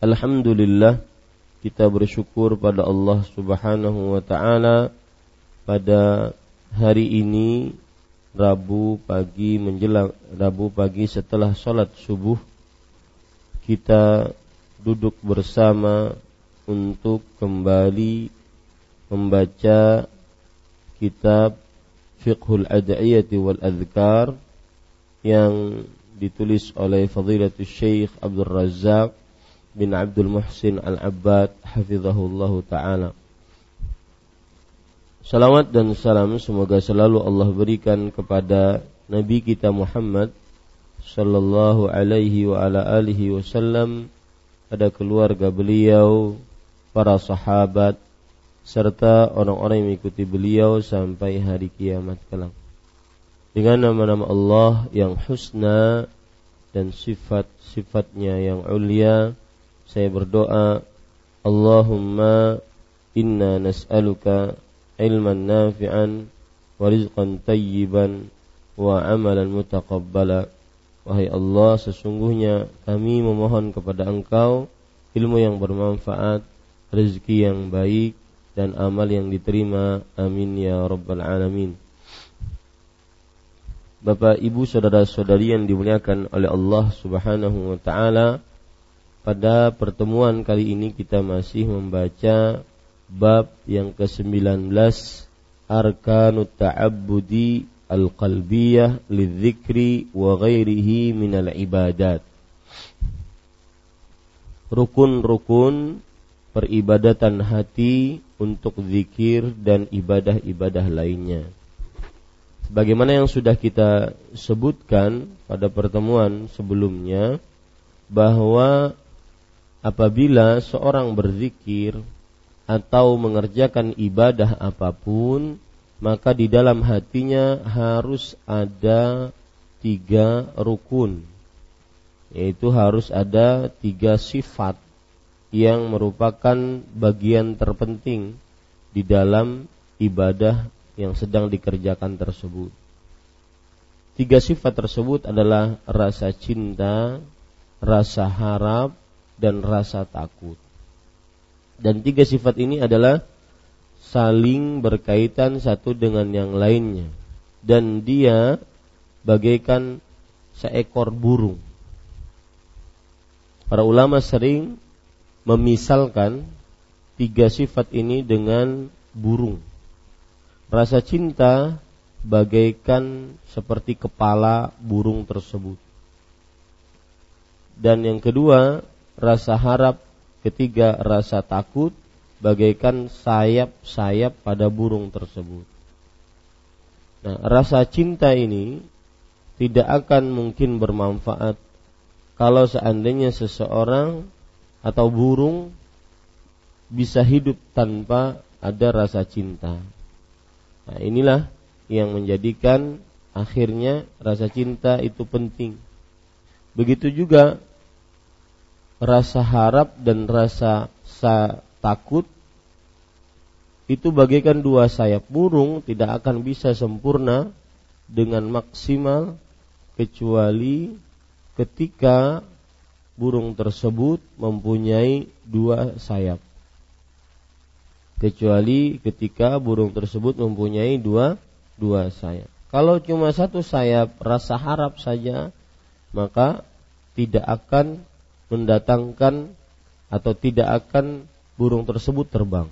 Alhamdulillah kita bersyukur pada Allah Subhanahu wa taala pada hari ini Rabu pagi menjelang Rabu pagi setelah sholat subuh kita duduk bersama untuk kembali membaca kitab Fiqhul Ad'iyati wal Adhkar yang ditulis oleh Fadilatul Syekh Abdul Razak bin Abdul Muhsin Al-Abbad hafizahullah taala. Salawat dan salam semoga selalu Allah berikan kepada Nabi kita Muhammad sallallahu alaihi wa ala alihi wasallam pada keluarga beliau, para sahabat serta orang-orang yang mengikuti beliau sampai hari kiamat kelak. Dengan nama-nama Allah yang husna dan sifat-sifatnya yang ulia, saya berdoa Allahumma inna nas'aluka ilman nafi'an wa rizqan tayyiban wa amalan mutaqabbala. Wahai Allah sesungguhnya kami memohon kepada engkau ilmu yang bermanfaat rezeki yang baik dan amal yang diterima. Amin ya rabbal alamin. Bapak Ibu saudara-saudari yang dimuliakan oleh Allah Subhanahu wa taala pada pertemuan kali ini kita masih membaca bab yang ke-19 Arkanut Ta'abbudi Al-Qalbiyah Lidzikri wa ghairihi minal ibadat. Rukun-rukun peribadatan hati untuk zikir dan ibadah-ibadah lainnya. Bagaimana yang sudah kita sebutkan pada pertemuan sebelumnya bahwa apabila seorang berzikir atau mengerjakan ibadah apa pun, maka di dalam hatinya harus ada tiga rukun, yaitu harus ada tiga sifat yang merupakan bagian terpenting di dalam ibadah yang sedang dikerjakan tersebut. Tiga sifat tersebut adalah rasa cinta, rasa harap, dan rasa takut. Dan tiga sifat ini adalah saling berkaitan satu dengan yang lainnya. Dan dia bagaikan seekor burung. Para ulama sering memisalkan tiga sifat ini dengan burung. Rasa cinta bagaikan seperti kepala burung tersebut. Dan yang kedua, rasa harap, ketiga rasa takut, bagaikan sayap-sayap pada burung tersebut. Nah, rasa cinta ini tidak akan mungkin bermanfaat kalau seandainya seseorang atau burung bisa hidup tanpa ada rasa cinta. Nah, inilah yang menjadikan akhirnya rasa cinta itu penting. Begitu juga rasa harap dan rasa takut itu bagaikan dua sayap burung tidak akan bisa sempurna dengan maksimal kecuali ketika burung tersebut mempunyai dua sayap. Kecuali ketika burung tersebut mempunyai dua dua sayap. Kalau cuma satu sayap rasa harap saja, maka tidak akan mendatangkan atau tidak akan burung tersebut terbang.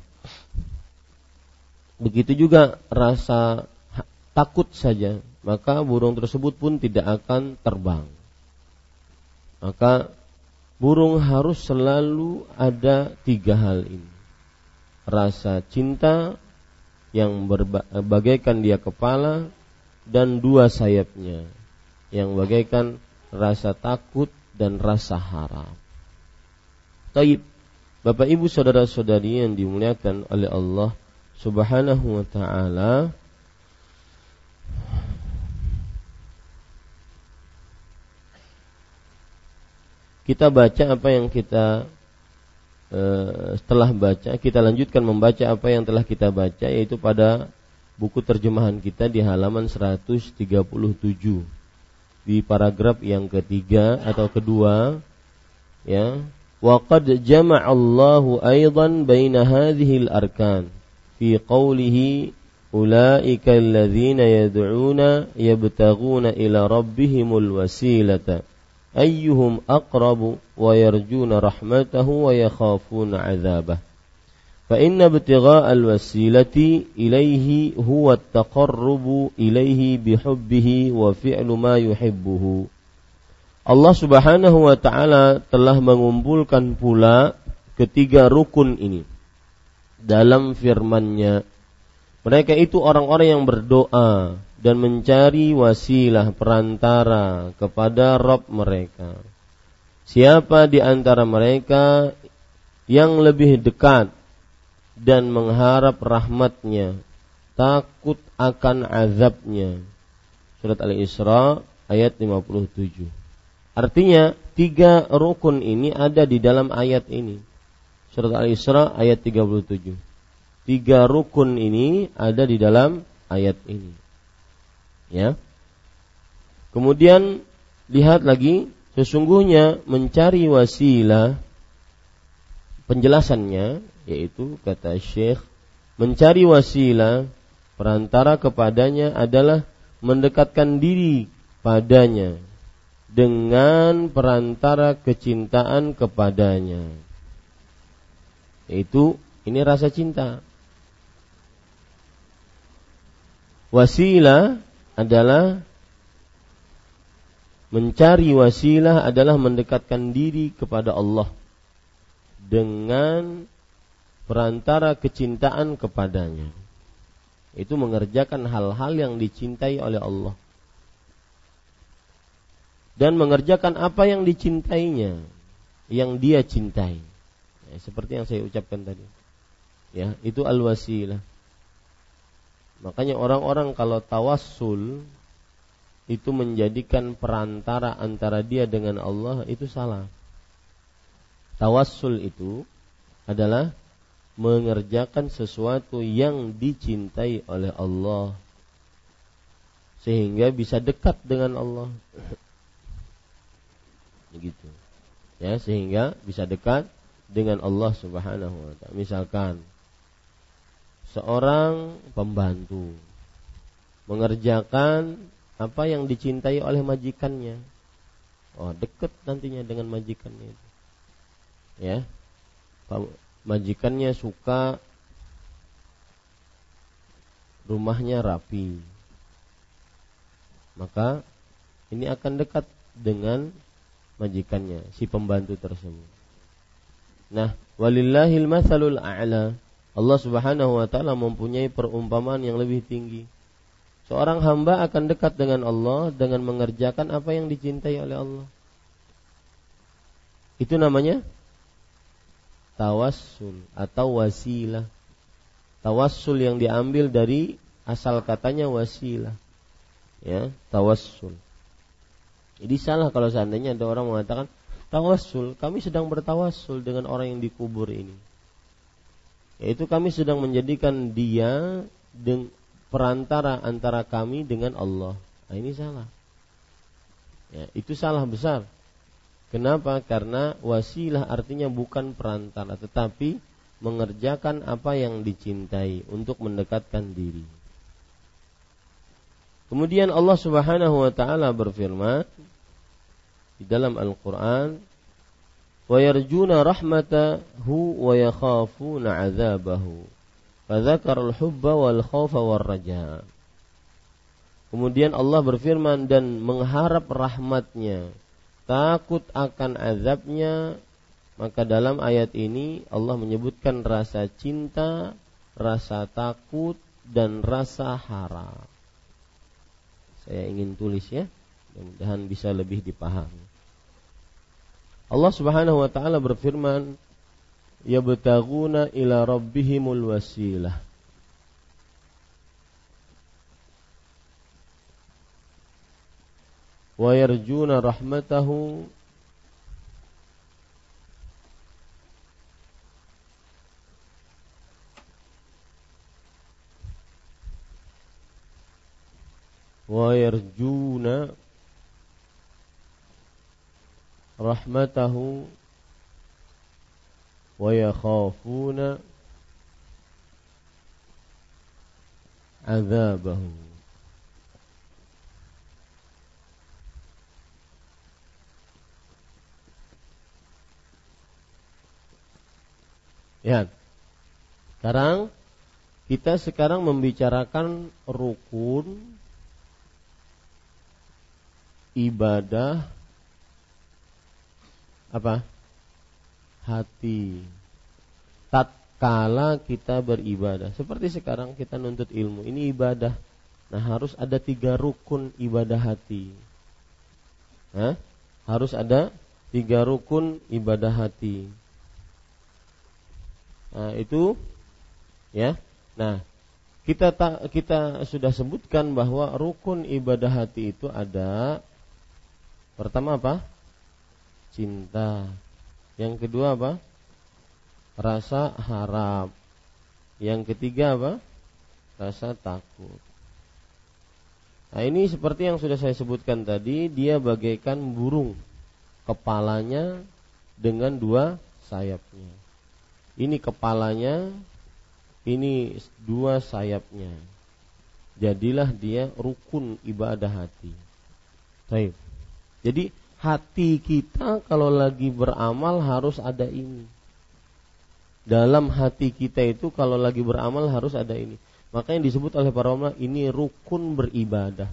Begitu juga rasa takut saja, maka burung tersebut pun tidak akan terbang. Maka burung harus selalu ada tiga hal ini. Rasa cinta yang berbagaikan dia kepala dan dua sayapnya yang bagaikan rasa takut dan rasa harap. Taib. Bapak Ibu saudara-saudari yang dimuliakan oleh Allah Subhanahu wa taala kita baca apa yang kita uh, setelah baca kita lanjutkan membaca apa yang telah kita baca yaitu pada buku terjemahan kita di halaman 137 di paragraf yang ketiga atau kedua ya وقد جمع الله أيضا بين هذه الأركان في قوله أولئك الذين يدعون يبتغون إلى ربهم الوسيلة أيهم أقرب ويرجون رحمته ويخافون عذابه فإن ابتغاء الوسيلة إليه هو التقرب إليه بحبه وفعل ما يحبه Allah Subhanahu wa taala telah mengumpulkan pula ketiga rukun ini dalam firman-Nya. Mereka itu orang-orang yang berdoa dan mencari wasilah perantara kepada Rob mereka. Siapa di antara mereka yang lebih dekat dan mengharap rahmatnya, takut akan azabnya. Surat Al-Isra ayat 57. Artinya tiga rukun ini ada di dalam ayat ini. Surat Al-Isra ayat 37. Tiga rukun ini ada di dalam ayat ini. Ya. Kemudian lihat lagi sesungguhnya mencari wasilah penjelasannya yaitu kata Syekh mencari wasilah perantara kepadanya adalah mendekatkan diri padanya dengan perantara kecintaan kepadanya yaitu ini rasa cinta. Wasilah adalah mencari wasilah adalah mendekatkan diri kepada Allah dengan perantara kecintaan kepadanya. Itu mengerjakan hal-hal yang dicintai oleh Allah. Dan mengerjakan apa yang dicintainya, yang dia cintai. Ya, seperti yang saya ucapkan tadi. Ya, itu al-wasilah. Makanya orang-orang kalau tawassul itu menjadikan perantara antara dia dengan Allah itu salah. Tawassul itu adalah mengerjakan sesuatu yang dicintai oleh Allah sehingga bisa dekat dengan Allah. Begitu. Ya, sehingga bisa dekat dengan Allah Subhanahu wa taala. Misalkan seorang pembantu mengerjakan apa yang dicintai oleh majikannya. Oh, dekat nantinya dengan majikannya itu. Ya. Majikannya suka rumahnya rapi. Maka ini akan dekat dengan majikannya, si pembantu tersebut. Nah, Walillahil mathalul a'la. Allah Subhanahu wa taala mempunyai perumpamaan yang lebih tinggi. Seorang hamba akan dekat dengan Allah dengan mengerjakan apa yang dicintai oleh Allah. Itu namanya tawassul atau wasilah. Tawassul yang diambil dari asal katanya wasilah. Ya, tawassul. Jadi salah kalau seandainya ada orang mengatakan tawassul, kami sedang bertawassul dengan orang yang dikubur ini. Yaitu kami sedang menjadikan dia perantara antara kami dengan Allah. Nah, ini salah. Ya, itu salah besar. Kenapa? Karena wasilah artinya bukan perantara, tetapi mengerjakan apa yang dicintai untuk mendekatkan diri. Kemudian Allah Subhanahu wa taala berfirman di dalam Al-Qur'an, "Wa yarjuna rahmatahu wa yakhafuna 'adzabahu." Fadzakara al-hubba. Kemudian Allah berfirman dan mengharap rahmatnya takut akan azabnya maka dalam ayat ini Allah menyebutkan rasa cinta, rasa takut dan rasa harap. Saya ingin tulis ya, mudah-mudahan bisa lebih dipahami. Allah Subhanahu wa taala berfirman, "Yabtaguna ila rabbihimul wasilah." Wa yarjuna rahmatahu wa yarjuna rahmatahu wa yakhafuna azabahu Ya. Sekarang kita sekarang membicarakan rukun ibadah apa? Hati. Tatkala kita beribadah, seperti sekarang kita nuntut ilmu, ini ibadah. Nah, harus ada tiga rukun ibadah hati. Hah? Harus ada tiga rukun ibadah hati. Nah, itu ya. Nah, kita tak kita sudah sebutkan bahwa rukun ibadah hati itu ada pertama apa? Cinta. Yang kedua apa? Rasa harap. Yang ketiga apa? Rasa takut. Nah, ini seperti yang sudah saya sebutkan tadi, dia bagaikan burung. Kepalanya dengan dua sayapnya. Ini kepalanya, ini dua sayapnya. Jadilah dia rukun ibadah hati. Baik. Jadi hati kita kalau lagi beramal harus ada ini. Dalam hati kita itu kalau lagi beramal harus ada ini. Makanya disebut oleh para ulama ini rukun beribadah.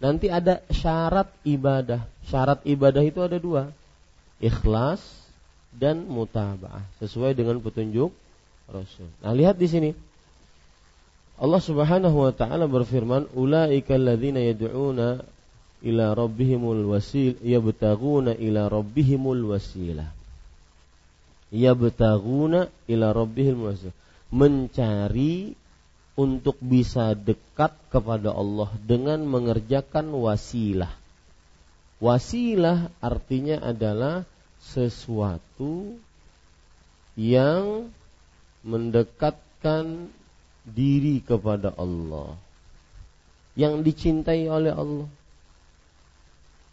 Nanti ada syarat ibadah. Syarat ibadah itu ada dua. Ikhlas dan mutabaah sesuai dengan petunjuk Rasul. Nah, lihat di sini. Allah Subhanahu wa taala berfirman, "Ulaika alladzina yad'una ila rabbihimul wasil yabtaguna ila rabbihimul wasilah." Yabtaguna ila rabbihimul wasil. Mencari untuk bisa dekat kepada Allah dengan mengerjakan wasilah. Wasilah artinya adalah sesuatu yang mendekatkan diri kepada Allah yang dicintai oleh Allah.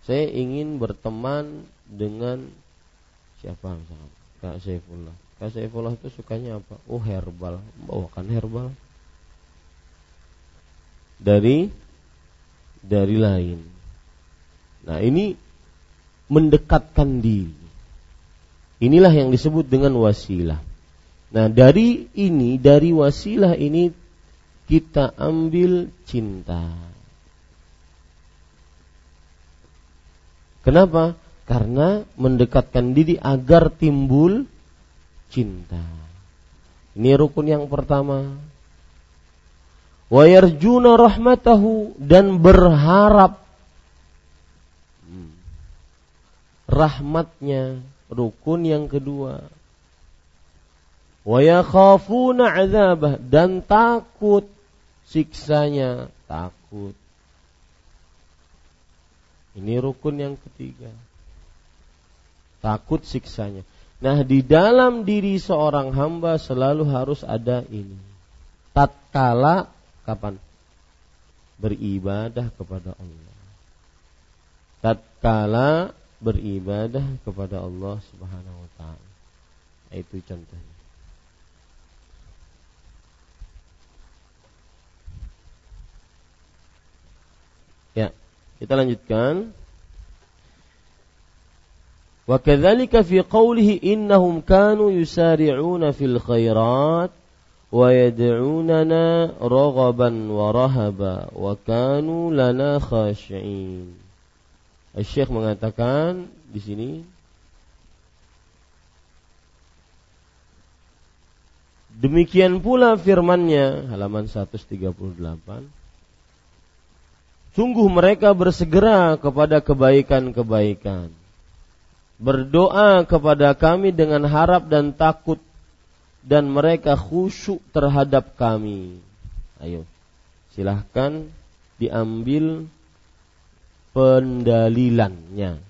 Saya ingin berteman dengan siapa misalnya? Kak Saifullah. Kak Saifullah itu sukanya apa? Oh herbal, bawakan herbal. Dari dari lain. Nah ini mendekatkan diri. Inilah yang disebut dengan wasilah. Nah, dari ini, dari wasilah ini kita ambil cinta. Kenapa? Karena mendekatkan diri agar timbul cinta. Ini rukun yang pertama. Wa yarjuna rahmatahu dan berharap hmm, rahmatnya rukun yang kedua. Wa yakhafuna azabah dan takut siksanya, takut. Ini rukun yang ketiga. Takut siksanya. Nah, di dalam diri seorang hamba selalu harus ada ini. Tatkala kapan? Beribadah kepada Allah. Tatkala beribadah kepada Allah Subhanahu wa taala. Itu contohnya. Ya, kita lanjutkan. Wa kadzalika fi qawlihi innahum kanu yusari'una fil khairat wa yad'unana raghaban wa rahaba wa lana khashi'in. Syekh mengatakan di sini Demikian pula firman-Nya halaman 138 Sungguh mereka bersegera kepada kebaikan-kebaikan berdoa kepada kami dengan harap dan takut dan mereka khusyuk terhadap kami. Ayo, silahkan diambil pendalilannya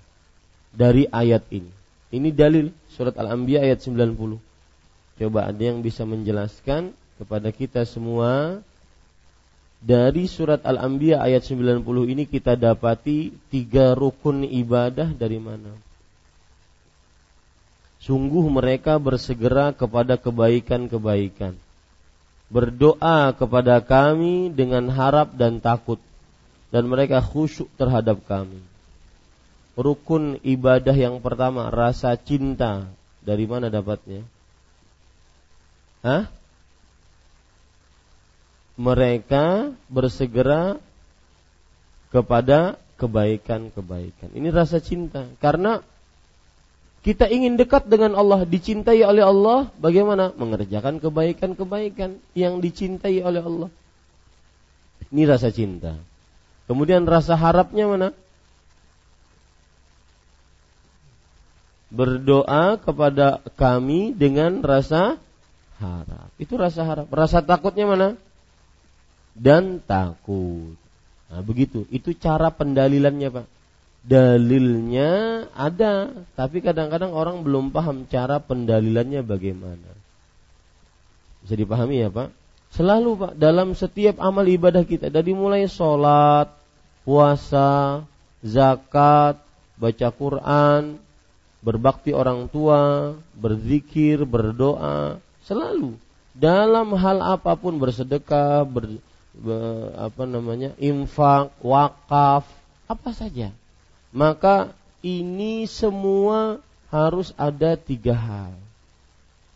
dari ayat ini. Ini dalil surat Al-Anbiya ayat 90. Coba ada yang bisa menjelaskan kepada kita semua dari surat Al-Anbiya ayat 90 ini kita dapati tiga rukun ibadah dari mana? Sungguh mereka bersegera kepada kebaikan-kebaikan. Berdoa kepada kami dengan harap dan takut. Dan mereka khusyuk terhadap kami. Rukun ibadah yang pertama, rasa cinta. Dari mana dapatnya? Hah? Mereka bersegera kepada kebaikan-kebaikan. Ini rasa cinta. Karena kita ingin dekat dengan Allah, dicintai oleh Allah, bagaimana? Mengerjakan kebaikan-kebaikan yang dicintai oleh Allah. Ini rasa cinta. Kemudian rasa harapnya mana? Berdoa kepada kami dengan rasa harap. Itu rasa harap. Rasa takutnya mana? Dan takut. Nah, begitu. Itu cara pendalilannya, Pak dalilnya ada, tapi kadang-kadang orang belum paham cara pendalilannya bagaimana. Bisa dipahami ya Pak? Selalu Pak, dalam setiap amal ibadah kita, dari mulai sholat, puasa, zakat, baca Quran, berbakti orang tua, berzikir, berdoa, selalu dalam hal apa pun bersedekah, ber, ber apa namanya, infak, wakaf, apa saja maka ini semua harus ada tiga hal.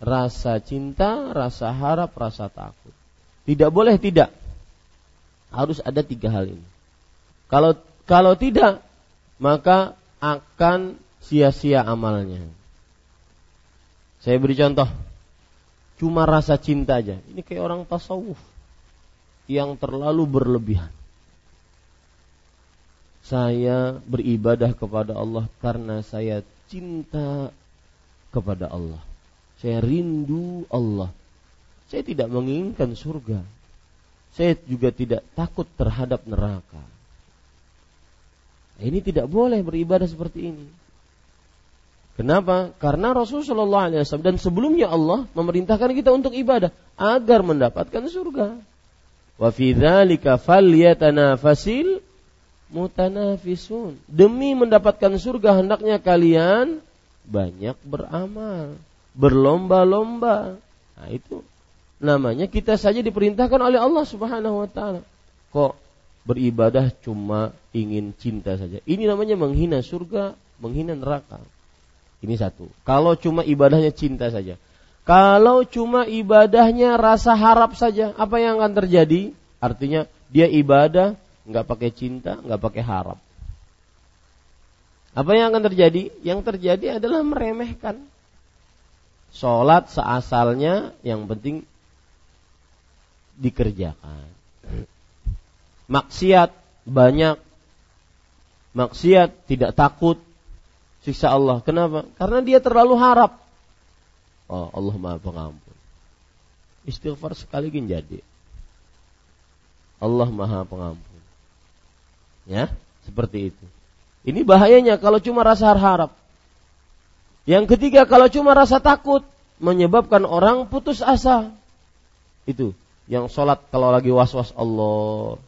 Rasa cinta, rasa harap, rasa takut. Tidak boleh tidak. Harus ada tiga hal ini. Kalau kalau tidak, maka akan sia-sia amalnya. Saya beri contoh. Cuma rasa cinta aja. Ini kayak orang tasawuf yang terlalu berlebihan saya beribadah kepada Allah karena saya cinta kepada Allah. Saya rindu Allah. Saya tidak menginginkan surga. Saya juga tidak takut terhadap neraka. Ini tidak boleh beribadah seperti ini. Kenapa? Karena Rasulullah SAW dan sebelumnya Allah memerintahkan kita untuk ibadah agar mendapatkan surga. Wa fi falyatanafasil mutanafisun. Demi mendapatkan surga hendaknya kalian banyak beramal, berlomba-lomba. Nah, itu namanya kita saja diperintahkan oleh Allah Subhanahu wa taala. Kok beribadah cuma ingin cinta saja. Ini namanya menghina surga, menghina neraka. Ini satu. Kalau cuma ibadahnya cinta saja. Kalau cuma ibadahnya rasa harap saja, apa yang akan terjadi? Artinya dia ibadah nggak pakai cinta, nggak pakai harap. Apa yang akan terjadi? Yang terjadi adalah meremehkan. Sholat seasalnya yang penting dikerjakan. Maksiat banyak. Maksiat tidak takut siksa Allah. Kenapa? Karena dia terlalu harap. Oh, Allah Maha Pengampun. Istighfar sekali gini jadi. Allah Maha Pengampun. Ya, seperti itu. Ini bahayanya kalau cuma rasa harap. Yang ketiga kalau cuma rasa takut menyebabkan orang putus asa. Itu yang sholat kalau lagi was-was Allah.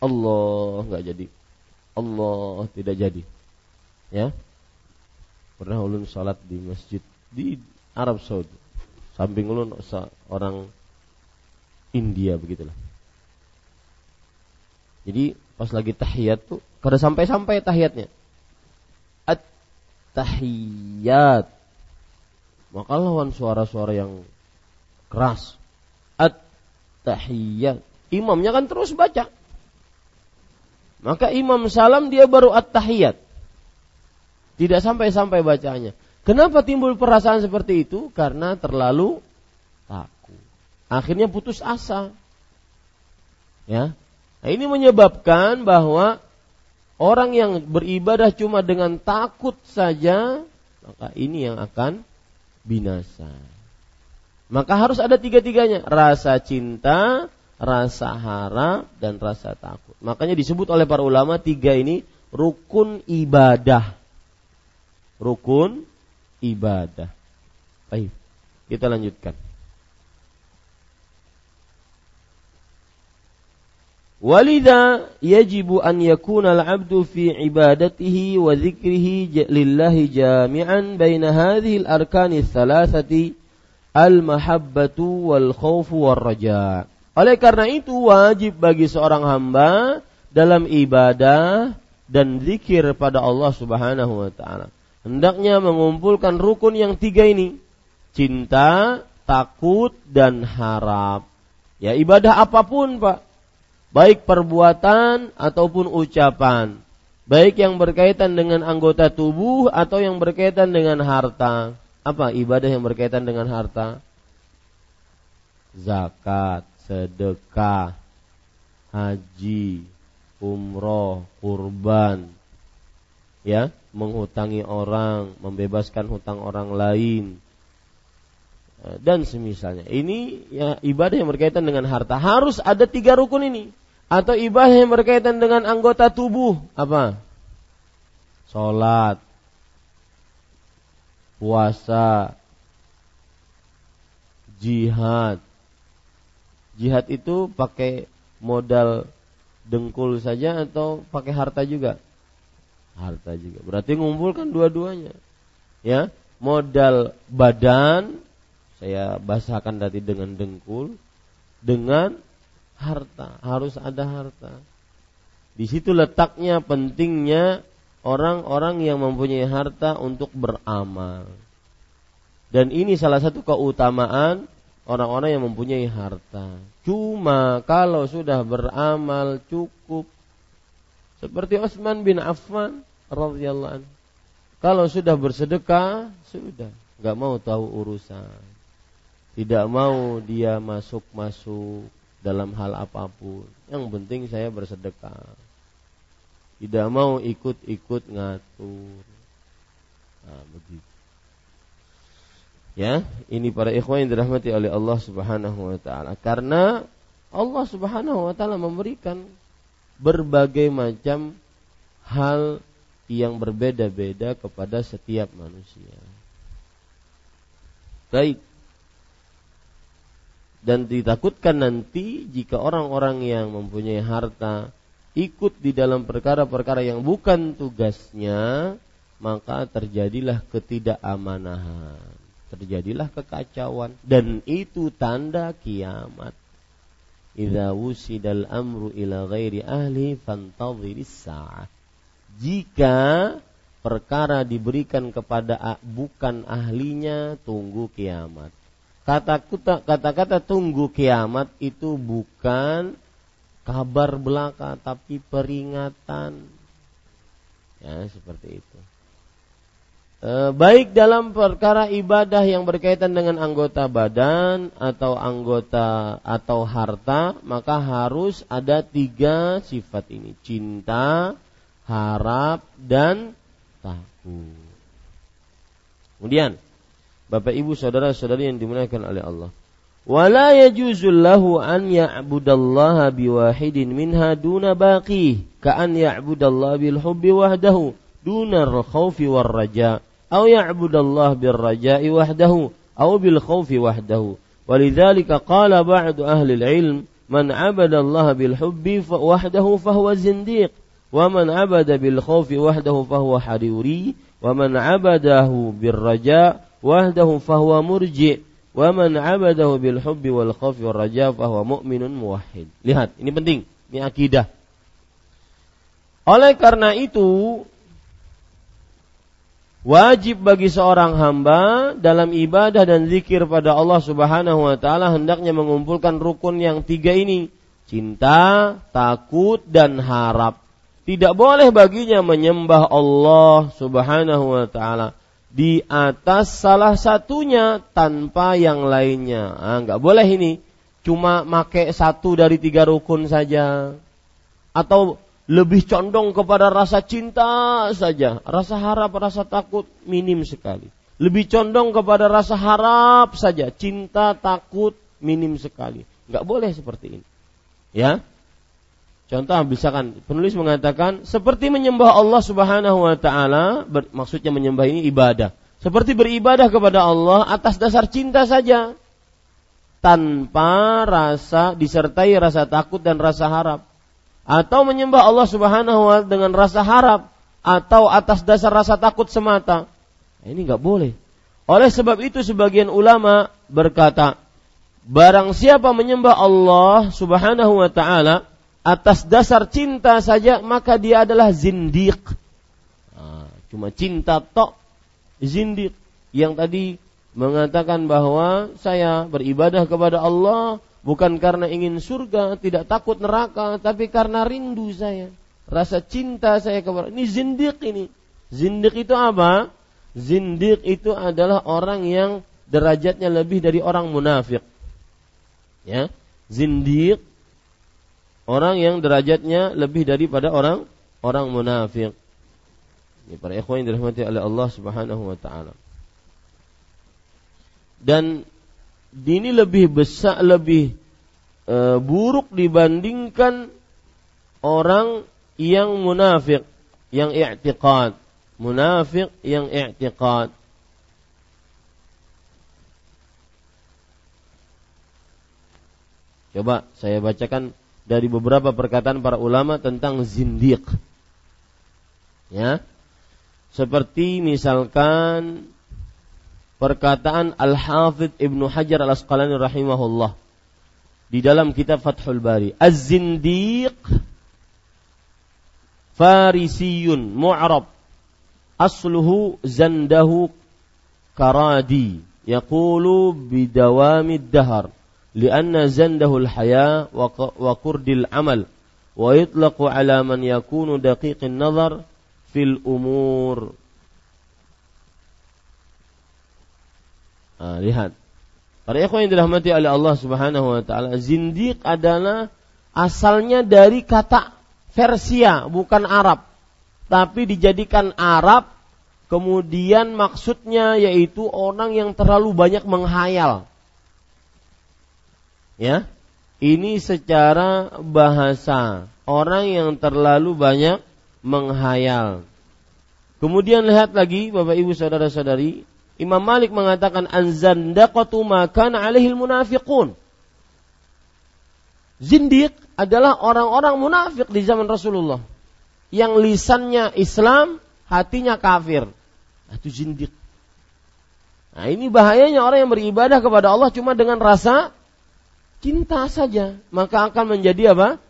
Allah nggak jadi. Allah tidak jadi. Ya? Pernah ulun sholat di masjid di Arab Saudi. Samping ulun orang India begitulah. Jadi pas lagi tahiyat tuh kada sampai-sampai tahiyatnya. At tahiyat maka lawan suara-suara yang keras at-tahiyat. Imamnya kan terus baca. Maka imam salam dia baru at-tahiyat. Tidak sampai-sampai bacanya. Kenapa timbul perasaan seperti itu? Karena terlalu takut. Akhirnya putus asa. Ya. Nah, ini menyebabkan bahwa orang yang beribadah cuma dengan takut saja, maka ini yang akan binasa. Maka harus ada tiga-tiganya. Rasa cinta, rasa harap, dan rasa takut. Makanya disebut oleh para ulama tiga ini rukun ibadah. Rukun ibadah. Baik, kita lanjutkan. Walidha yajibu an yakuna al-'abdu fi ibadatihi wa dzikrihi lillahi jami'an baina hadhihi al-arkani thalathati al-mahabbatu wal khawfu war raja. Oleh karena itu wajib bagi seorang hamba dalam ibadah dan zikir pada Allah Subhanahu wa taala. Hendaknya mengumpulkan rukun yang tiga ini. Cinta, takut dan harap. Ya ibadah apa pun, Pak. Baik perbuatan ataupun ucapan. Baik yang berkaitan dengan anggota tubuh atau yang berkaitan dengan harta. Apa ibadah yang berkaitan dengan harta? Zakat, sedekah, haji, umroh, kurban, ya, menghutangi orang, membebaskan hutang orang lain, eh, dan semisalnya. Ini ya ibadah yang berkaitan dengan harta. Harus ada tiga rukun ini. Atau ibadah yang berkaitan dengan anggota tubuh. Apa? Sholat, puasa, jihad. Jihad itu pakai modal dengkul saja atau pakai harta juga? Harta juga. Berarti ngumpulkan dua-duanya. Ya, modal badan saya bahasakan tadi dengan dengkul dengan harta, harus ada harta. Di situ letaknya pentingnya orang-orang yang mempunyai harta untuk beramal. Dan ini salah satu keutamaan orang-orang yang mempunyai harta. Cuma kalau sudah beramal cukup seperti Utsman bin Affan radhiyallahu anhu. Kalau sudah bersedekah, sudah, nggak mau tahu urusan. Tidak mau dia masuk-masuk dalam hal apa pun. Yang penting saya bersedekah tidak mau ikut-ikut ngatur. Nah, begitu. Ya, ini para ikhwan yang dirahmati oleh Allah Subhanahu wa taala. Karena Allah Subhanahu wa taala memberikan berbagai macam hal yang berbeda-beda kepada setiap manusia. Baik. Dan ditakutkan nanti jika orang-orang yang mempunyai harta ikut di dalam perkara-perkara yang bukan tugasnya, maka terjadilah ketidakamanan, terjadilah kekacauan dan itu tanda kiamat. Idza wusidal amru ila ghairi ahli fantadhiris sa'ah. Jika perkara diberikan kepada bukan ahlinya, tunggu kiamat. Kata-kata tunggu kiamat itu bukan kabar belaka tapi peringatan. Ya seperti itu. E, baik dalam perkara ibadah yang berkaitan dengan anggota badan atau anggota atau harta maka harus ada tiga sifat ini. Cinta harap dan takut. Kemudian Bapak Ibu saudara-saudari yang dimuliakan oleh Allah ولا يجوز له أن يعبد الله بواحد منها دون باقيه كأن يعبد الله بالحب وحده دون الخوف والرجاء أو يعبد الله بالرجاء وحده أو بالخوف وحده. ولذلك قال بعض أهل العلم من عبد الله بالحب وحده فهو زنديق ومن عبد بالخوف وحده فهو حريري ومن عبده بالرجاء وحده فهو مرجئ. Wa man 'abadahu bil hubbi wal khawfi wal raja fahuwa mu'minun muwahhid. Lihat, ini penting, ini akidah. Oleh karena itu, wajib bagi seorang hamba dalam ibadah dan zikir pada Allah Subhanahu wa taala hendaknya mengumpulkan rukun yang tiga ini, cinta, takut dan harap. Tidak boleh baginya menyembah Allah Subhanahu wa taala di atas salah satunya tanpa yang lainnya. Ah, nggak boleh ini. Cuma make satu dari tiga rukun saja. Atau lebih condong kepada rasa cinta saja. Rasa harap, rasa takut minim sekali. Lebih condong kepada rasa harap saja. Cinta, takut minim sekali. Nggak boleh seperti ini. Ya, Contoh misalkan penulis mengatakan seperti menyembah Allah Subhanahu wa taala, maksudnya menyembah ini ibadah. Seperti beribadah kepada Allah atas dasar cinta saja tanpa rasa disertai rasa takut dan rasa harap. Atau menyembah Allah Subhanahu wa dengan rasa harap atau atas dasar rasa takut semata. Nah, ini nggak boleh. Oleh sebab itu sebagian ulama berkata, barang siapa menyembah Allah Subhanahu wa taala atas dasar cinta saja maka dia adalah zindiq. Nah, cuma cinta tok zindiq yang tadi mengatakan bahwa saya beribadah kepada Allah bukan karena ingin surga, tidak takut neraka, tapi karena rindu saya, rasa cinta saya kepada ini zindiq ini. Zindiq itu apa? Zindiq itu adalah orang yang derajatnya lebih dari orang munafik. Ya, zindiq orang yang derajatnya lebih daripada orang orang munafik. Ini para ikhwan yang dirahmati oleh Allah Subhanahu wa taala. Dan ini lebih besar lebih e, buruk dibandingkan orang yang munafik, yang i'tiqad. Munafik yang i'tiqad. Coba saya bacakan dari beberapa perkataan para ulama tentang zindiq. Ya. Seperti misalkan perkataan Al-Hafidh Ibnu Hajar Al-Asqalani rahimahullah di dalam kitab Fathul Bari. Az-zindiq farisiyun mu'rab asluhu zandahu karadi yaqulu bidawamid dahar li'anna zandahul haya wa kurdil amal wa من ala man yakunu daqiqin nazar fil umur nah, lihat. Para ikhwan yang dirahmati oleh Allah Subhanahu wa taala zindiq adalah asalnya dari kata Persia bukan Arab. Tapi dijadikan Arab kemudian maksudnya yaitu orang yang terlalu banyak menghayal. Ya. Ini secara bahasa orang yang terlalu banyak menghayal. Kemudian lihat lagi Bapak Ibu saudara-saudari, Imam Malik mengatakan anzandaqatu makan alaihil munafiqun. Zindiq adalah orang-orang munafik di zaman Rasulullah. Yang lisannya Islam, hatinya kafir. Nah, itu zindiq. Nah ini bahayanya orang yang beribadah kepada Allah cuma dengan rasa cinta saja, maka akan menjadi apa?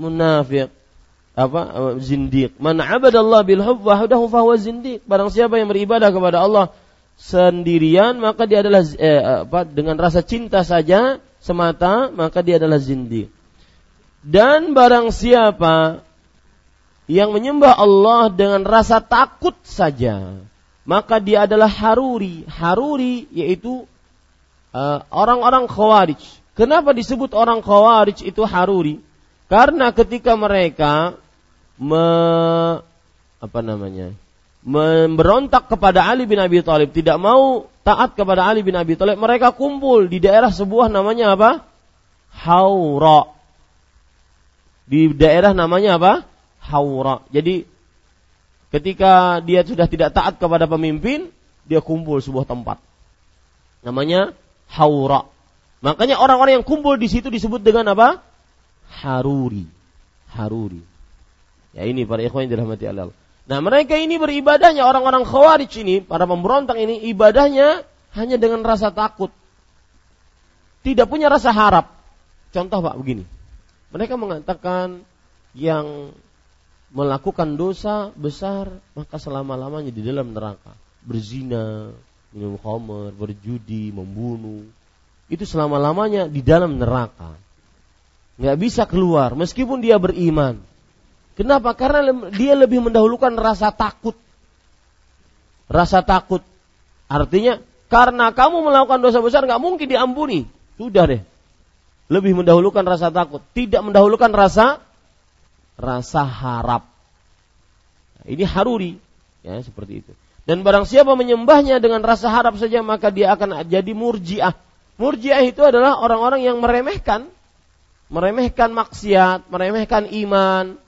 Munafik. Apa? Zindiq. Man abadallah bil hubb wahdahu fahuwa zindiq. Barang siapa yang beribadah kepada Allah sendirian, maka dia adalah eh, apa? dengan rasa cinta saja semata, maka dia adalah zindiq. Dan barang siapa yang menyembah Allah dengan rasa takut saja, maka dia adalah haruri. Haruri yaitu uh, orang-orang khawarij. Kenapa disebut orang khawarij itu haruri? Karena ketika mereka me, apa namanya? memberontak kepada Ali bin Abi Thalib, tidak mau taat kepada Ali bin Abi Thalib, mereka kumpul di daerah sebuah namanya apa? Haura. Di daerah namanya apa? Haura. Jadi ketika dia sudah tidak taat kepada pemimpin, dia kumpul sebuah tempat. Namanya Haura. Makanya orang-orang yang kumpul di situ disebut dengan apa? Haruri. Haruri. Ya ini para ikhwan yang dirahmati Allah. Nah mereka ini beribadahnya orang-orang khawarij ini, para pemberontak ini ibadahnya hanya dengan rasa takut. Tidak punya rasa harap. Contoh Pak begini. Mereka mengatakan yang melakukan dosa besar maka selama-lamanya di dalam neraka. Berzina, minum khamr, berjudi, membunuh. Itu selama-lamanya di dalam neraka. Nggak bisa keluar meskipun dia beriman. Kenapa? Karena dia lebih mendahulukan rasa takut. Rasa takut. Artinya, karena kamu melakukan dosa besar nggak mungkin diampuni. Sudah deh. Lebih mendahulukan rasa takut. Tidak mendahulukan rasa rasa harap. Nah, ini haruri. Ya, seperti itu. Dan barang siapa menyembahnya dengan rasa harap saja, maka dia akan jadi murjiah. Murjiah itu adalah orang-orang yang meremehkan. Meremehkan maksiat, meremehkan iman,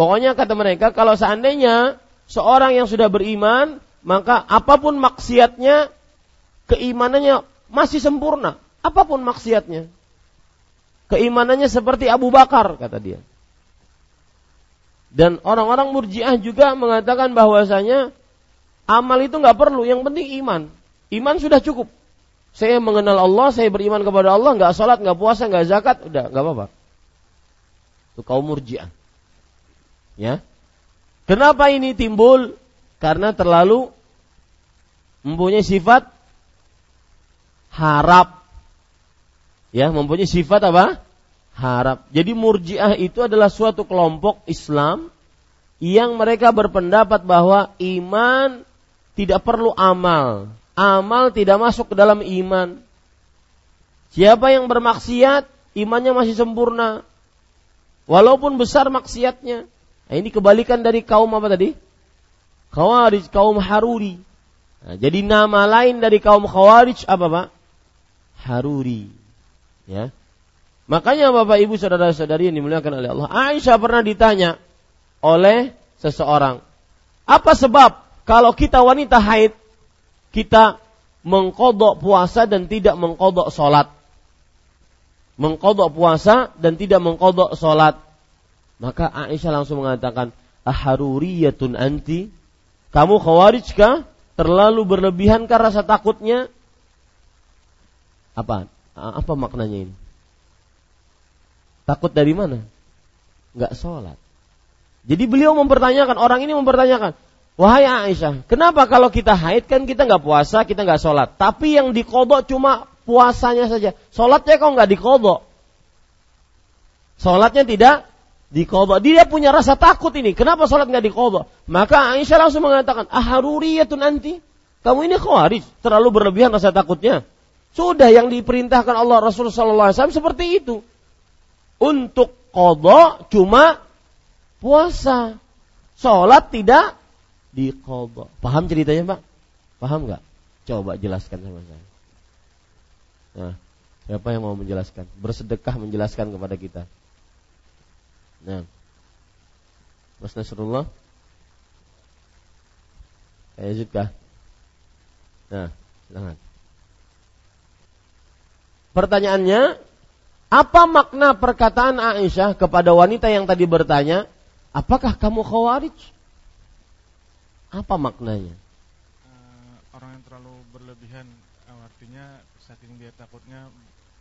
Pokoknya kata mereka kalau seandainya seorang yang sudah beriman, maka apa pun maksiatnya, keimanannya masih sempurna. Apa pun maksiatnya. Keimanannya seperti Abu Bakar, kata dia. Dan orang-orang murjiah juga mengatakan bahwasanya amal itu nggak perlu, yang penting iman. Iman sudah cukup. Saya mengenal Allah, saya beriman kepada Allah, nggak sholat, nggak puasa, nggak zakat, udah nggak apa-apa. Itu kaum murjiah. Ya. Kenapa ini timbul? Karena terlalu mempunyai sifat harap. Ya, mempunyai sifat apa? Harap. Jadi murjiah itu adalah suatu kelompok Islam yang mereka berpendapat bahwa iman tidak perlu amal. Amal tidak masuk ke dalam iman. Siapa yang bermaksiat, imannya masih sempurna. Walaupun besar maksiatnya. Nah, ini kebalikan dari kaum apa tadi? Khawarij, kaum Haruri. Nah, jadi nama lain dari kaum Khawarij apa Pak? Haruri. Ya. Makanya Bapak Ibu saudara-saudari yang dimuliakan oleh Allah, Aisyah pernah ditanya oleh seseorang, apa sebab kalau kita wanita haid kita mengkodok puasa dan tidak mengkodok sholat? Mengkodok puasa dan tidak mengkodok sholat. Maka Aisyah langsung mengatakan, Aharuriyatun anti? Kamu khawarij? Terlalu berlebihankah rasa takutnya? Apa? Apa maknanya ini? Takut dari mana? Enggak sholat. Jadi beliau mempertanyakan, orang ini mempertanyakan, Wahai Aisyah, kenapa kalau kita haid kan kita nggak puasa, kita nggak sholat. Tapi yang dikodok cuma puasanya saja. Sholatnya kok nggak dikodok? Sholatnya tidak dikodok. Dia punya rasa takut ini. Kenapa sholat nggak dikodok? Maka Aisyah langsung mengatakan, aharuriyatun nanti. Kamu ini khawarij, terlalu berlebihan rasa takutnya. Sudah yang diperintahkan Allah Rasul Sallallahu Alaihi Wasallam seperti itu. Untuk kodok cuma puasa. Sholat tidak dikodok. Paham ceritanya Pak? Paham nggak? Coba jelaskan sama saya. Nah, siapa yang mau menjelaskan? Bersedekah menjelaskan kepada kita. Nah. Mas Nasrullah. Saya juga. Nah, silakan. Pertanyaannya, apa makna perkataan Aisyah kepada wanita yang tadi bertanya, apakah kamu khawarij? Apa maknanya? Uh, orang yang terlalu berlebihan, uh, artinya saking dia takutnya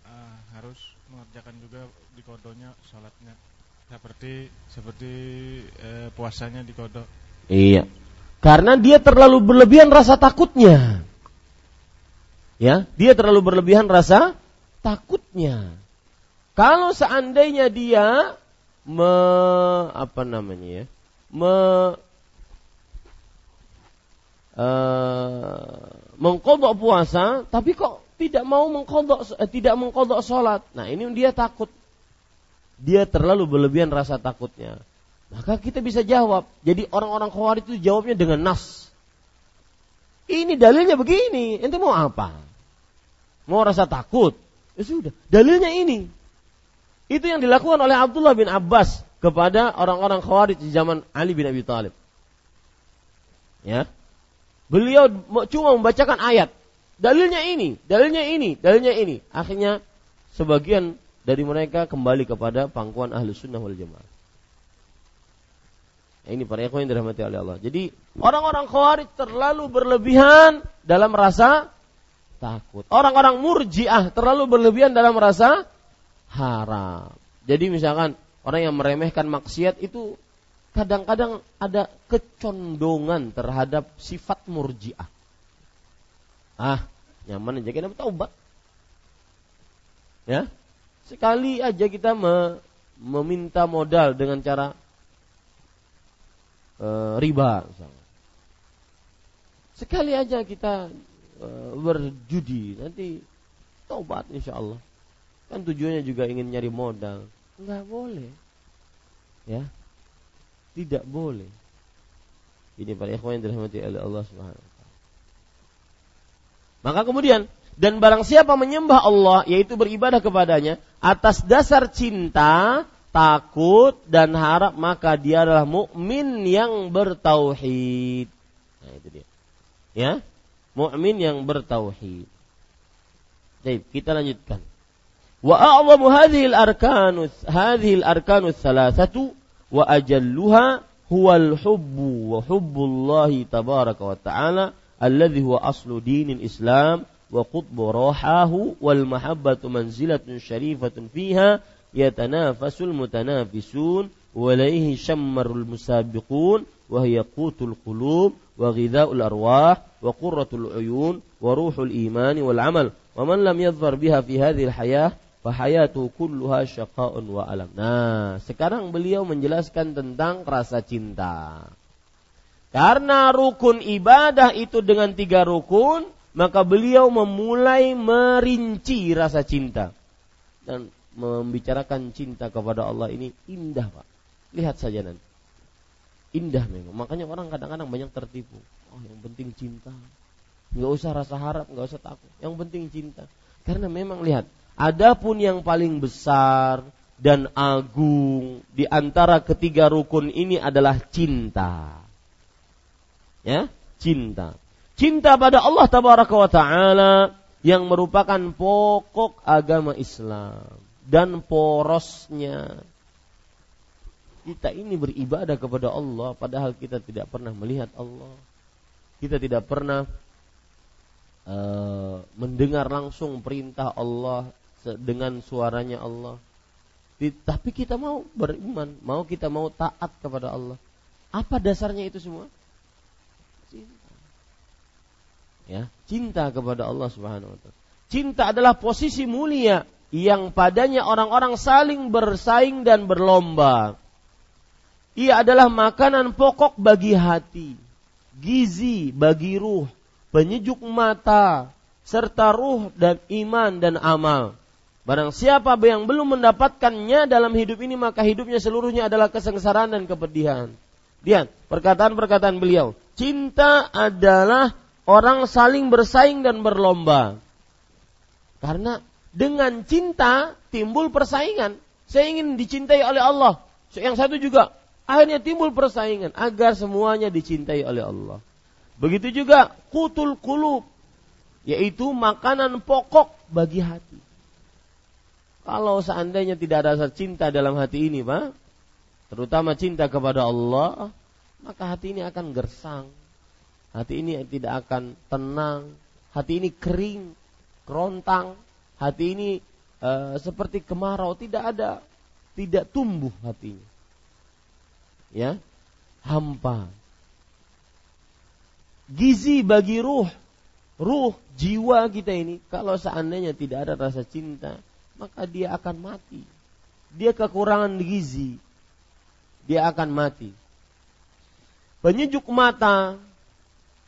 uh, harus mengerjakan juga di kodonya sholatnya seperti seperti eh, puasanya di kodok. Iya. Karena dia terlalu berlebihan rasa takutnya. Ya, dia terlalu berlebihan rasa takutnya. Kalau seandainya dia me apa namanya ya? Me uh, mengkodok puasa, tapi kok tidak mau mengkodok, eh, tidak mengkodok sholat. Nah ini dia takut. Dia terlalu berlebihan rasa takutnya. Maka kita bisa jawab. Jadi orang-orang khawarij itu jawabnya dengan nas. Ini dalilnya begini. Ente mau apa? Mau rasa takut? Ya sudah. Dalilnya ini. Itu yang dilakukan oleh Abdullah bin Abbas kepada orang-orang khawarij di zaman Ali bin Abi Thalib. Ya. Beliau cuma membacakan ayat. Dalilnya ini, dalilnya ini, dalilnya ini. Akhirnya sebagian dari mereka kembali kepada pangkuan ahlu sunnah wal jamaah. Nah, ini para ikhwan yang dirahmati oleh Allah. Jadi orang-orang khawarij terlalu berlebihan dalam rasa takut. Orang-orang murjiah terlalu berlebihan dalam rasa haram. Jadi misalkan orang yang meremehkan maksiat itu kadang-kadang ada kecondongan terhadap sifat murjiah. Ah, nyaman aja kita taubat. Ya. Sekali aja kita me, meminta modal dengan cara e, riba misalnya. Sekali aja kita e, berjudi, nanti taubat insya Allah. Kan tujuannya juga ingin nyari modal. Enggak boleh. Ya. Tidak boleh. Ini para ikhwan yang dirahmati oleh Allah Subhanahu maka kemudian dan barang siapa menyembah Allah yaitu beribadah kepadanya atas dasar cinta, takut dan harap maka dia adalah mukmin yang bertauhid. Nah itu dia. Ya. Mukmin yang bertauhid. Baik, kita lanjutkan. Wa a'zamu hadhihi al-arkan hadhihi al-arkan thalathatu وأجلها هو الحب وحب الله تبارك وتعالى الذي هو أصل دين الإسلام وقطب روحاه والمحبة منزلة شريفة فيها يتنافس المتنافسون وإليه شمر المسابقون وهي قوت القلوب وغذاء الأرواح وقرة العيون وروح الإيمان والعمل. ومن لم يظفر بها في هذه الحياة fahayatu kulluha syaqa'un wa alam. Nah, sekarang beliau menjelaskan tentang rasa cinta. Karena rukun ibadah itu dengan tiga rukun, maka beliau memulai merinci rasa cinta. Dan membicarakan cinta kepada Allah ini indah Pak. Lihat saja nanti. Indah memang. Makanya orang kadang-kadang banyak tertipu. Oh yang penting cinta. Nggak usah rasa harap, nggak usah takut. Yang penting cinta. Karena memang lihat, adapun yang paling besar dan agung di antara ketiga rukun ini adalah cinta. Ya cinta. Cinta pada Allah tabaraka wa taala yang merupakan pokok agama Islam dan porosnya. Kita ini beribadah kepada Allah padahal kita tidak pernah melihat Allah. Kita tidak pernah uh, mendengar langsung perintah Allah dengan suaranya Allah tapi kita mau beriman mau kita mau taat kepada Allah apa dasarnya itu semua cinta. Ya, cinta kepada Allah Subhanahu wa taala. Cinta adalah posisi mulia yang padanya orang-orang saling bersaing dan berlomba. Ia adalah makanan pokok bagi hati, gizi bagi ruh, penyejuk mata, serta ruh dan iman dan amal. Barang siapa yang belum mendapatkannya dalam hidup ini maka hidupnya seluruhnya adalah kesengsaraan dan kepedihan. Lihat perkataan-perkataan beliau. Cinta adalah orang saling bersaing dan berlomba. Karena dengan cinta timbul persaingan. Saya ingin dicintai oleh Allah. Yang satu juga akhirnya timbul persaingan agar semuanya dicintai oleh Allah. Begitu juga kutul kulub yaitu makanan pokok bagi hati. Kalau seandainya tidak ada rasa cinta dalam hati ini, Pak, terutama cinta kepada Allah, maka hati ini akan gersang. Hati ini tidak akan tenang. Hati ini kering, kerontang. Hati ini e, seperti kemarau, tidak ada, tidak tumbuh hatinya. Ya, hampa. Gizi bagi ruh, ruh jiwa kita ini kalau seandainya tidak ada rasa cinta, maka dia akan mati. Dia kekurangan gizi, dia akan mati. Penyejuk mata,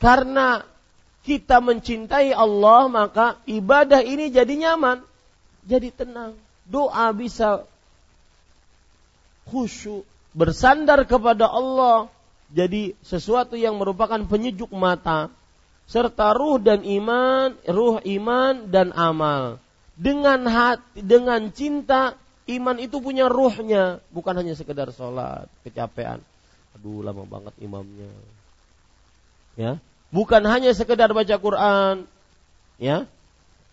Karena kita mencintai Allah, maka ibadah ini jadi nyaman, jadi tenang. Doa bisa khusyuk, bersandar kepada Allah, jadi sesuatu yang merupakan penyejuk mata, serta ruh dan iman, ruh iman dan amal. Dengan hati, dengan cinta, iman itu punya ruhnya, bukan hanya sekedar sholat, kecapean. Aduh, lama banget imamnya. Ya, bukan hanya sekedar baca Quran, ya.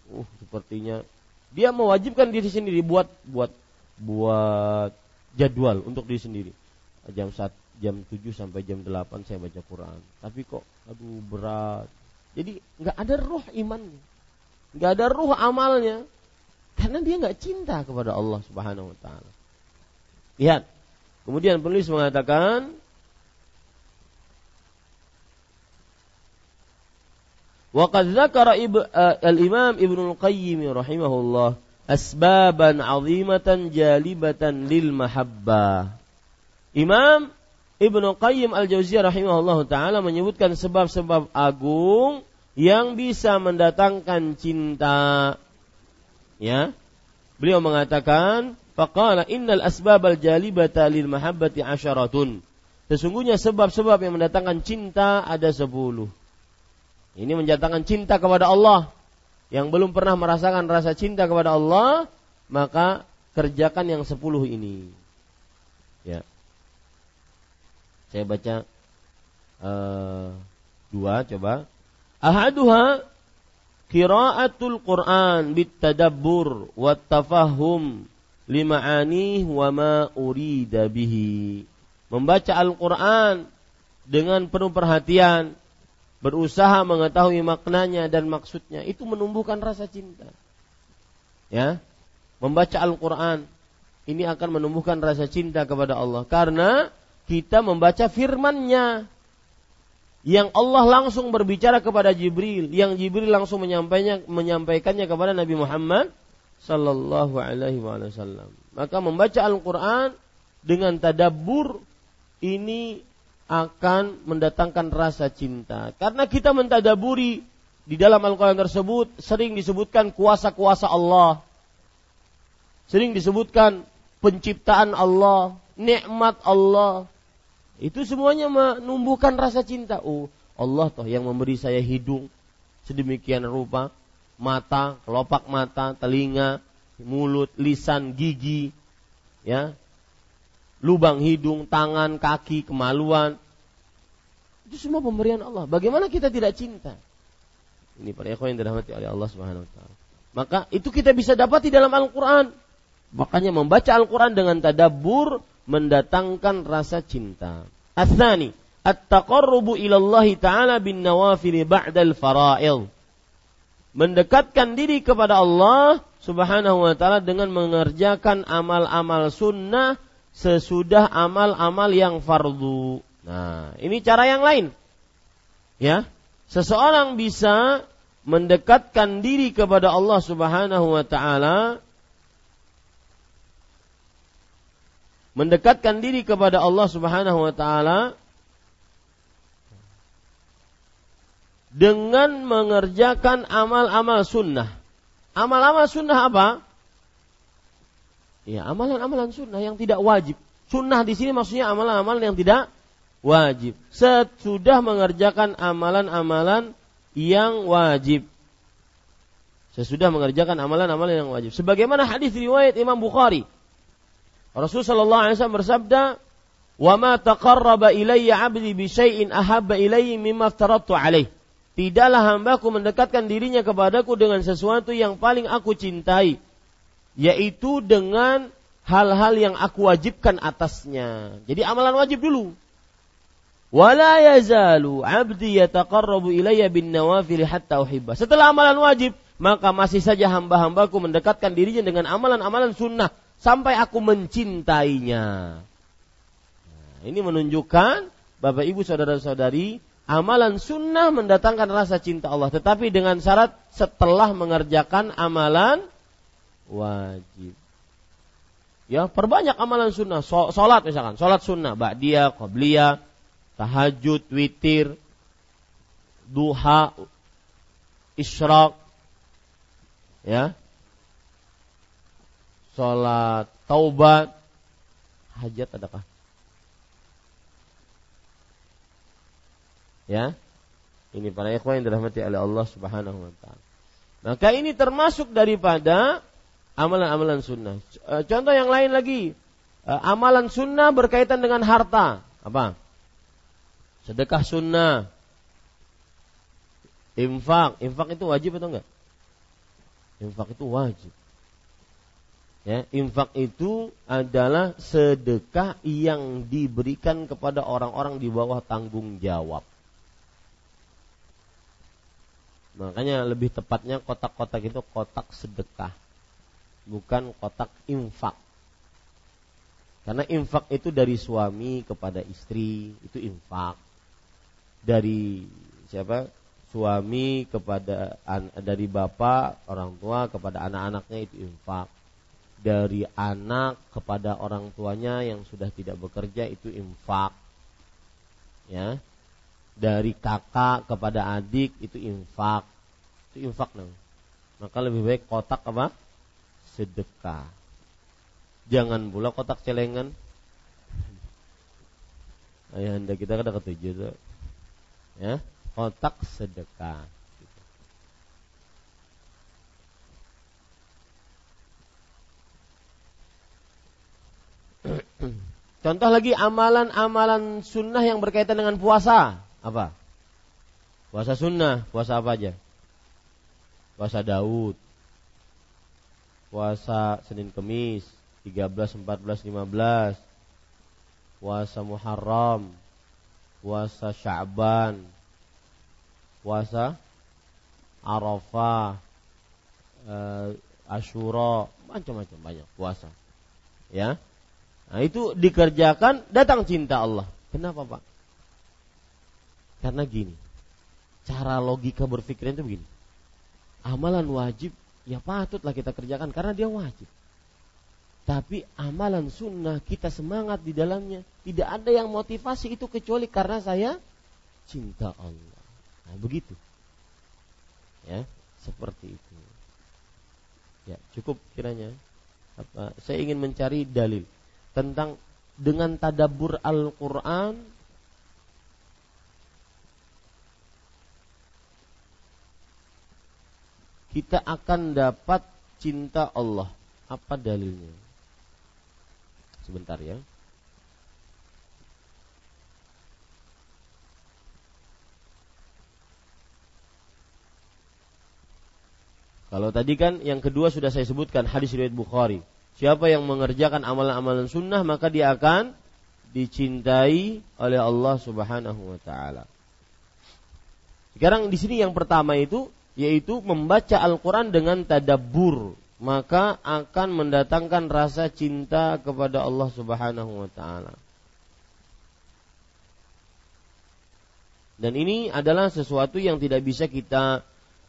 Uh, sepertinya dia mewajibkan diri sendiri buat buat buat jadwal untuk diri sendiri. Jam saat jam 7 sampai jam 8 saya baca Quran. Tapi kok aduh berat. Jadi nggak ada ruh imannya. nggak ada ruh amalnya. Karena dia nggak cinta kepada Allah Subhanahu wa taala. Lihat. Kemudian penulis mengatakan وقد ذكر الإمام ابن القيم رحمه الله أسبابا عظيمة جالبة للمحبة Imam Ibnu Qayyim Al-Jauziyah rahimahullah taala menyebutkan sebab-sebab agung yang bisa mendatangkan cinta. Ya. Beliau mengatakan, faqala innal asbabal jalibata lil mahabbati asyaratun. Sesungguhnya sebab-sebab yang mendatangkan cinta ada sepuluh. Ini mendatangkan cinta kepada Allah. Yang belum pernah merasakan rasa cinta kepada Allah, maka kerjakan yang sepuluh ini. Ya. Saya baca uh, dua coba. Ahaduha qiraatul Quran bitadabbur wa tafahum lima'anih wa ma urida bihi. Membaca Al-Quran dengan penuh perhatian berusaha mengetahui maknanya dan maksudnya itu menumbuhkan rasa cinta. Ya. Membaca Al-Qur'an ini akan menumbuhkan rasa cinta kepada Allah karena kita membaca firman-Nya yang Allah langsung berbicara kepada Jibril, yang Jibril langsung menyampaikannya menyampaikannya kepada Nabi Muhammad sallallahu alaihi wasallam. Maka membaca Al-Qur'an dengan tadabbur ini akan mendatangkan rasa cinta. Karena kita mentadaburi di dalam Al-Quran tersebut sering disebutkan kuasa-kuasa Allah. Sering disebutkan penciptaan Allah, nikmat Allah. Itu semuanya menumbuhkan rasa cinta. Oh, Allah toh yang memberi saya hidung sedemikian rupa, mata, kelopak mata, telinga, mulut, lisan, gigi, ya, lubang hidung, tangan, kaki, kemaluan. Itu semua pemberian Allah. Bagaimana kita tidak cinta? Ini para ikhwan yang dirahmati oleh Allah Subhanahu wa taala. Maka itu kita bisa dapat di dalam Al-Qur'an. Makanya membaca Al-Qur'an dengan tadabbur mendatangkan rasa cinta. Atsani, at-taqarrubu ila Allah taala bin nawafil ba'dal fara'id. Mendekatkan diri kepada Allah Subhanahu wa taala dengan mengerjakan amal-amal sunnah sesudah amal-amal yang fardu. Nah, ini cara yang lain. Ya. Seseorang bisa mendekatkan diri kepada Allah Subhanahu wa taala mendekatkan diri kepada Allah Subhanahu wa taala dengan mengerjakan amal-amal sunnah. Amal-amal sunnah apa? Ya, amalan-amalan sunnah yang tidak wajib. Sunnah di sini maksudnya amalan-amalan yang tidak wajib. Sesudah mengerjakan amalan-amalan yang wajib. Sesudah mengerjakan amalan-amalan yang wajib. Sebagaimana hadis riwayat Imam Bukhari. Rasulullah sallallahu alaihi wasallam bersabda, "Wa ma taqarraba ilayya 'abdi bi syai'in ahabba ilayya mimma aftaradtu alaih." Tidaklah hambaku mendekatkan dirinya kepadaku dengan sesuatu yang paling aku cintai yaitu dengan hal-hal yang aku wajibkan atasnya. Jadi amalan wajib dulu. Wala yazalu 'abdi yataqarrabu ilayya bin nawafil hatta uhibba. Setelah amalan wajib, maka masih saja hamba-hambaku mendekatkan dirinya dengan amalan-amalan sunnah sampai aku mencintainya. Nah, ini menunjukkan Bapak Ibu saudara-saudari, amalan sunnah mendatangkan rasa cinta Allah, tetapi dengan syarat setelah mengerjakan amalan wajib. Ya, perbanyak amalan sunnah. Sholat misalkan, sholat sunnah, ba'diyah, qabliyah, tahajud, witir. duha, isyraq, ya, sholat taubat, hajat adakah? Ya, ini para ikhwan yang dirahmati oleh Allah Subhanahu wa taala. Maka ini termasuk daripada amalan-amalan sunnah. E, contoh yang lain lagi, e, amalan sunnah berkaitan dengan harta. Apa? Sedekah sunnah. Infak, infak itu wajib atau enggak? Infak itu wajib. Ya, infak itu adalah sedekah yang diberikan kepada orang-orang di bawah tanggung jawab. Makanya lebih tepatnya kotak-kotak itu kotak sedekah, bukan kotak infak. Karena infak itu dari suami kepada istri, itu infak. Dari siapa? Suami kepada dari bapak, orang tua kepada anak-anaknya itu infak dari anak kepada orang tuanya yang sudah tidak bekerja itu infak. Ya. Dari kakak kepada adik itu infak. Itu infak nang maka lebih baik kotak apa? Sedekah. Jangan pula kotak celengan. Ayah anda kita kada ketujuh tuh. Ya kotak sedekah Contoh lagi amalan-amalan sunnah yang berkaitan dengan puasa. Apa? Puasa sunnah, puasa apa aja? Puasa Daud. Puasa Senin Kemis, 13, 14, 15. Puasa Muharram. Puasa Sya'ban. Puasa Arafah. Uh, Ashura, macam-macam banyak puasa. Ya. Nah, itu dikerjakan datang cinta Allah. Kenapa Pak? Karena gini, cara logika berpikir itu begini. Amalan wajib ya patutlah kita kerjakan karena dia wajib. Tapi amalan sunnah kita semangat di dalamnya. Tidak ada yang motivasi itu kecuali karena saya cinta Allah. Nah, begitu. Ya, seperti itu. Ya, cukup kiranya. Apa? Saya ingin mencari dalil tentang dengan tadabur Al-Quran kita akan dapat cinta Allah. Apa dalilnya? Sebentar ya. Kalau tadi kan yang kedua sudah saya sebutkan hadis riwayat Bukhari. Siapa yang mengerjakan amalan-amalan sunnah maka dia akan dicintai oleh Allah Subhanahu wa taala. Sekarang di sini yang pertama itu yaitu membaca Al-Qur'an dengan tadabbur, maka akan mendatangkan rasa cinta kepada Allah Subhanahu wa taala. Dan ini adalah sesuatu yang tidak bisa kita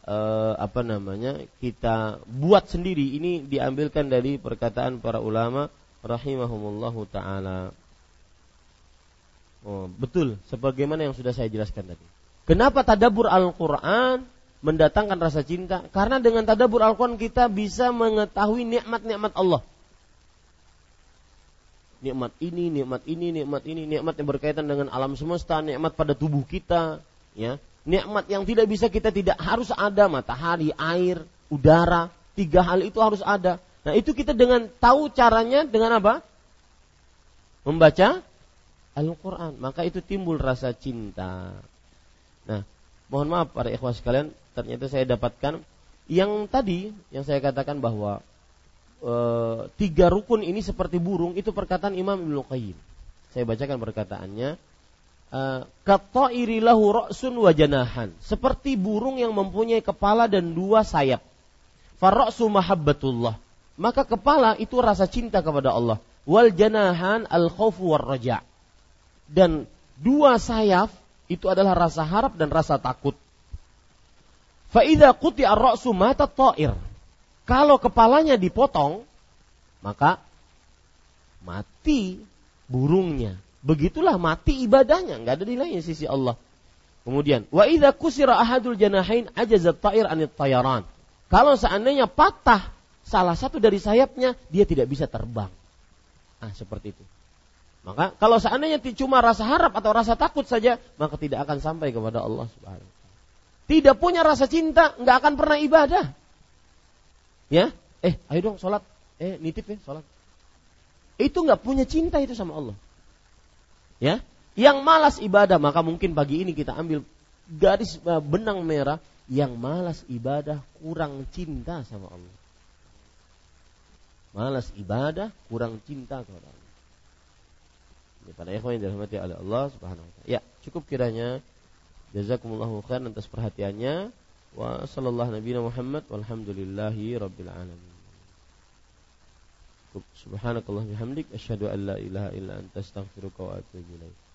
uh, apa namanya kita buat sendiri ini diambilkan dari perkataan para ulama rahimahumullahu taala. Oh, betul sebagaimana yang sudah saya jelaskan tadi. Kenapa tadabur Al-Qur'an mendatangkan rasa cinta? Karena dengan tadabur Al-Qur'an kita bisa mengetahui nikmat-nikmat Allah. Nikmat ini, nikmat ini, nikmat ini, nikmat yang berkaitan dengan alam semesta, nikmat pada tubuh kita, ya nikmat yang tidak bisa kita tidak harus ada matahari, air, udara, tiga hal itu harus ada. Nah, itu kita dengan tahu caranya dengan apa? Membaca Al-Qur'an, maka itu timbul rasa cinta. Nah, mohon maaf para ikhwas sekalian, ternyata saya dapatkan yang tadi yang saya katakan bahwa e, tiga rukun ini seperti burung itu perkataan Imam Ibnu Qayyim. Saya bacakan perkataannya Eh, Katairi lahu ra'sun wa janahan. Seperti burung yang mempunyai kepala dan dua sayap. Farra'su mahabbatullah. Maka kepala itu rasa cinta kepada Allah. Wal janahan al khawfu war raja. Dan dua sayap itu adalah rasa harap dan rasa takut. Fa'idha kuti ar-ra'su mata ta'ir. Kalau kepalanya dipotong, maka mati burungnya. Begitulah mati ibadahnya, nggak ada nilainya sisi Allah. Kemudian, wa idza kusira ahadul janahain ajazat ta'ir anit tayaran. Kalau seandainya patah salah satu dari sayapnya, dia tidak bisa terbang. Ah, seperti itu. Maka kalau seandainya cuma rasa harap atau rasa takut saja, maka tidak akan sampai kepada Allah Subhanahu Tidak punya rasa cinta, nggak akan pernah ibadah. Ya, eh, ayo dong sholat, eh, nitip ya sholat. Itu nggak punya cinta itu sama Allah. Ya, yang malas ibadah, maka mungkin pagi ini kita ambil garis eh, benang merah yang malas ibadah kurang cinta sama Allah. Malas ibadah kurang cinta kepada Allah. Ini para ikhwan yang dirahmati oleh Allah Subhanahu wa taala. Ya, cukup kiranya jazakumullahu khairan atas perhatiannya wa sallallahu nabi Muhammad walhamdulillahi rabbil alamin. Subhanakallah bihamdik asyhadu an la ilaha illa anta astaghfiruka wa atubu ilaik.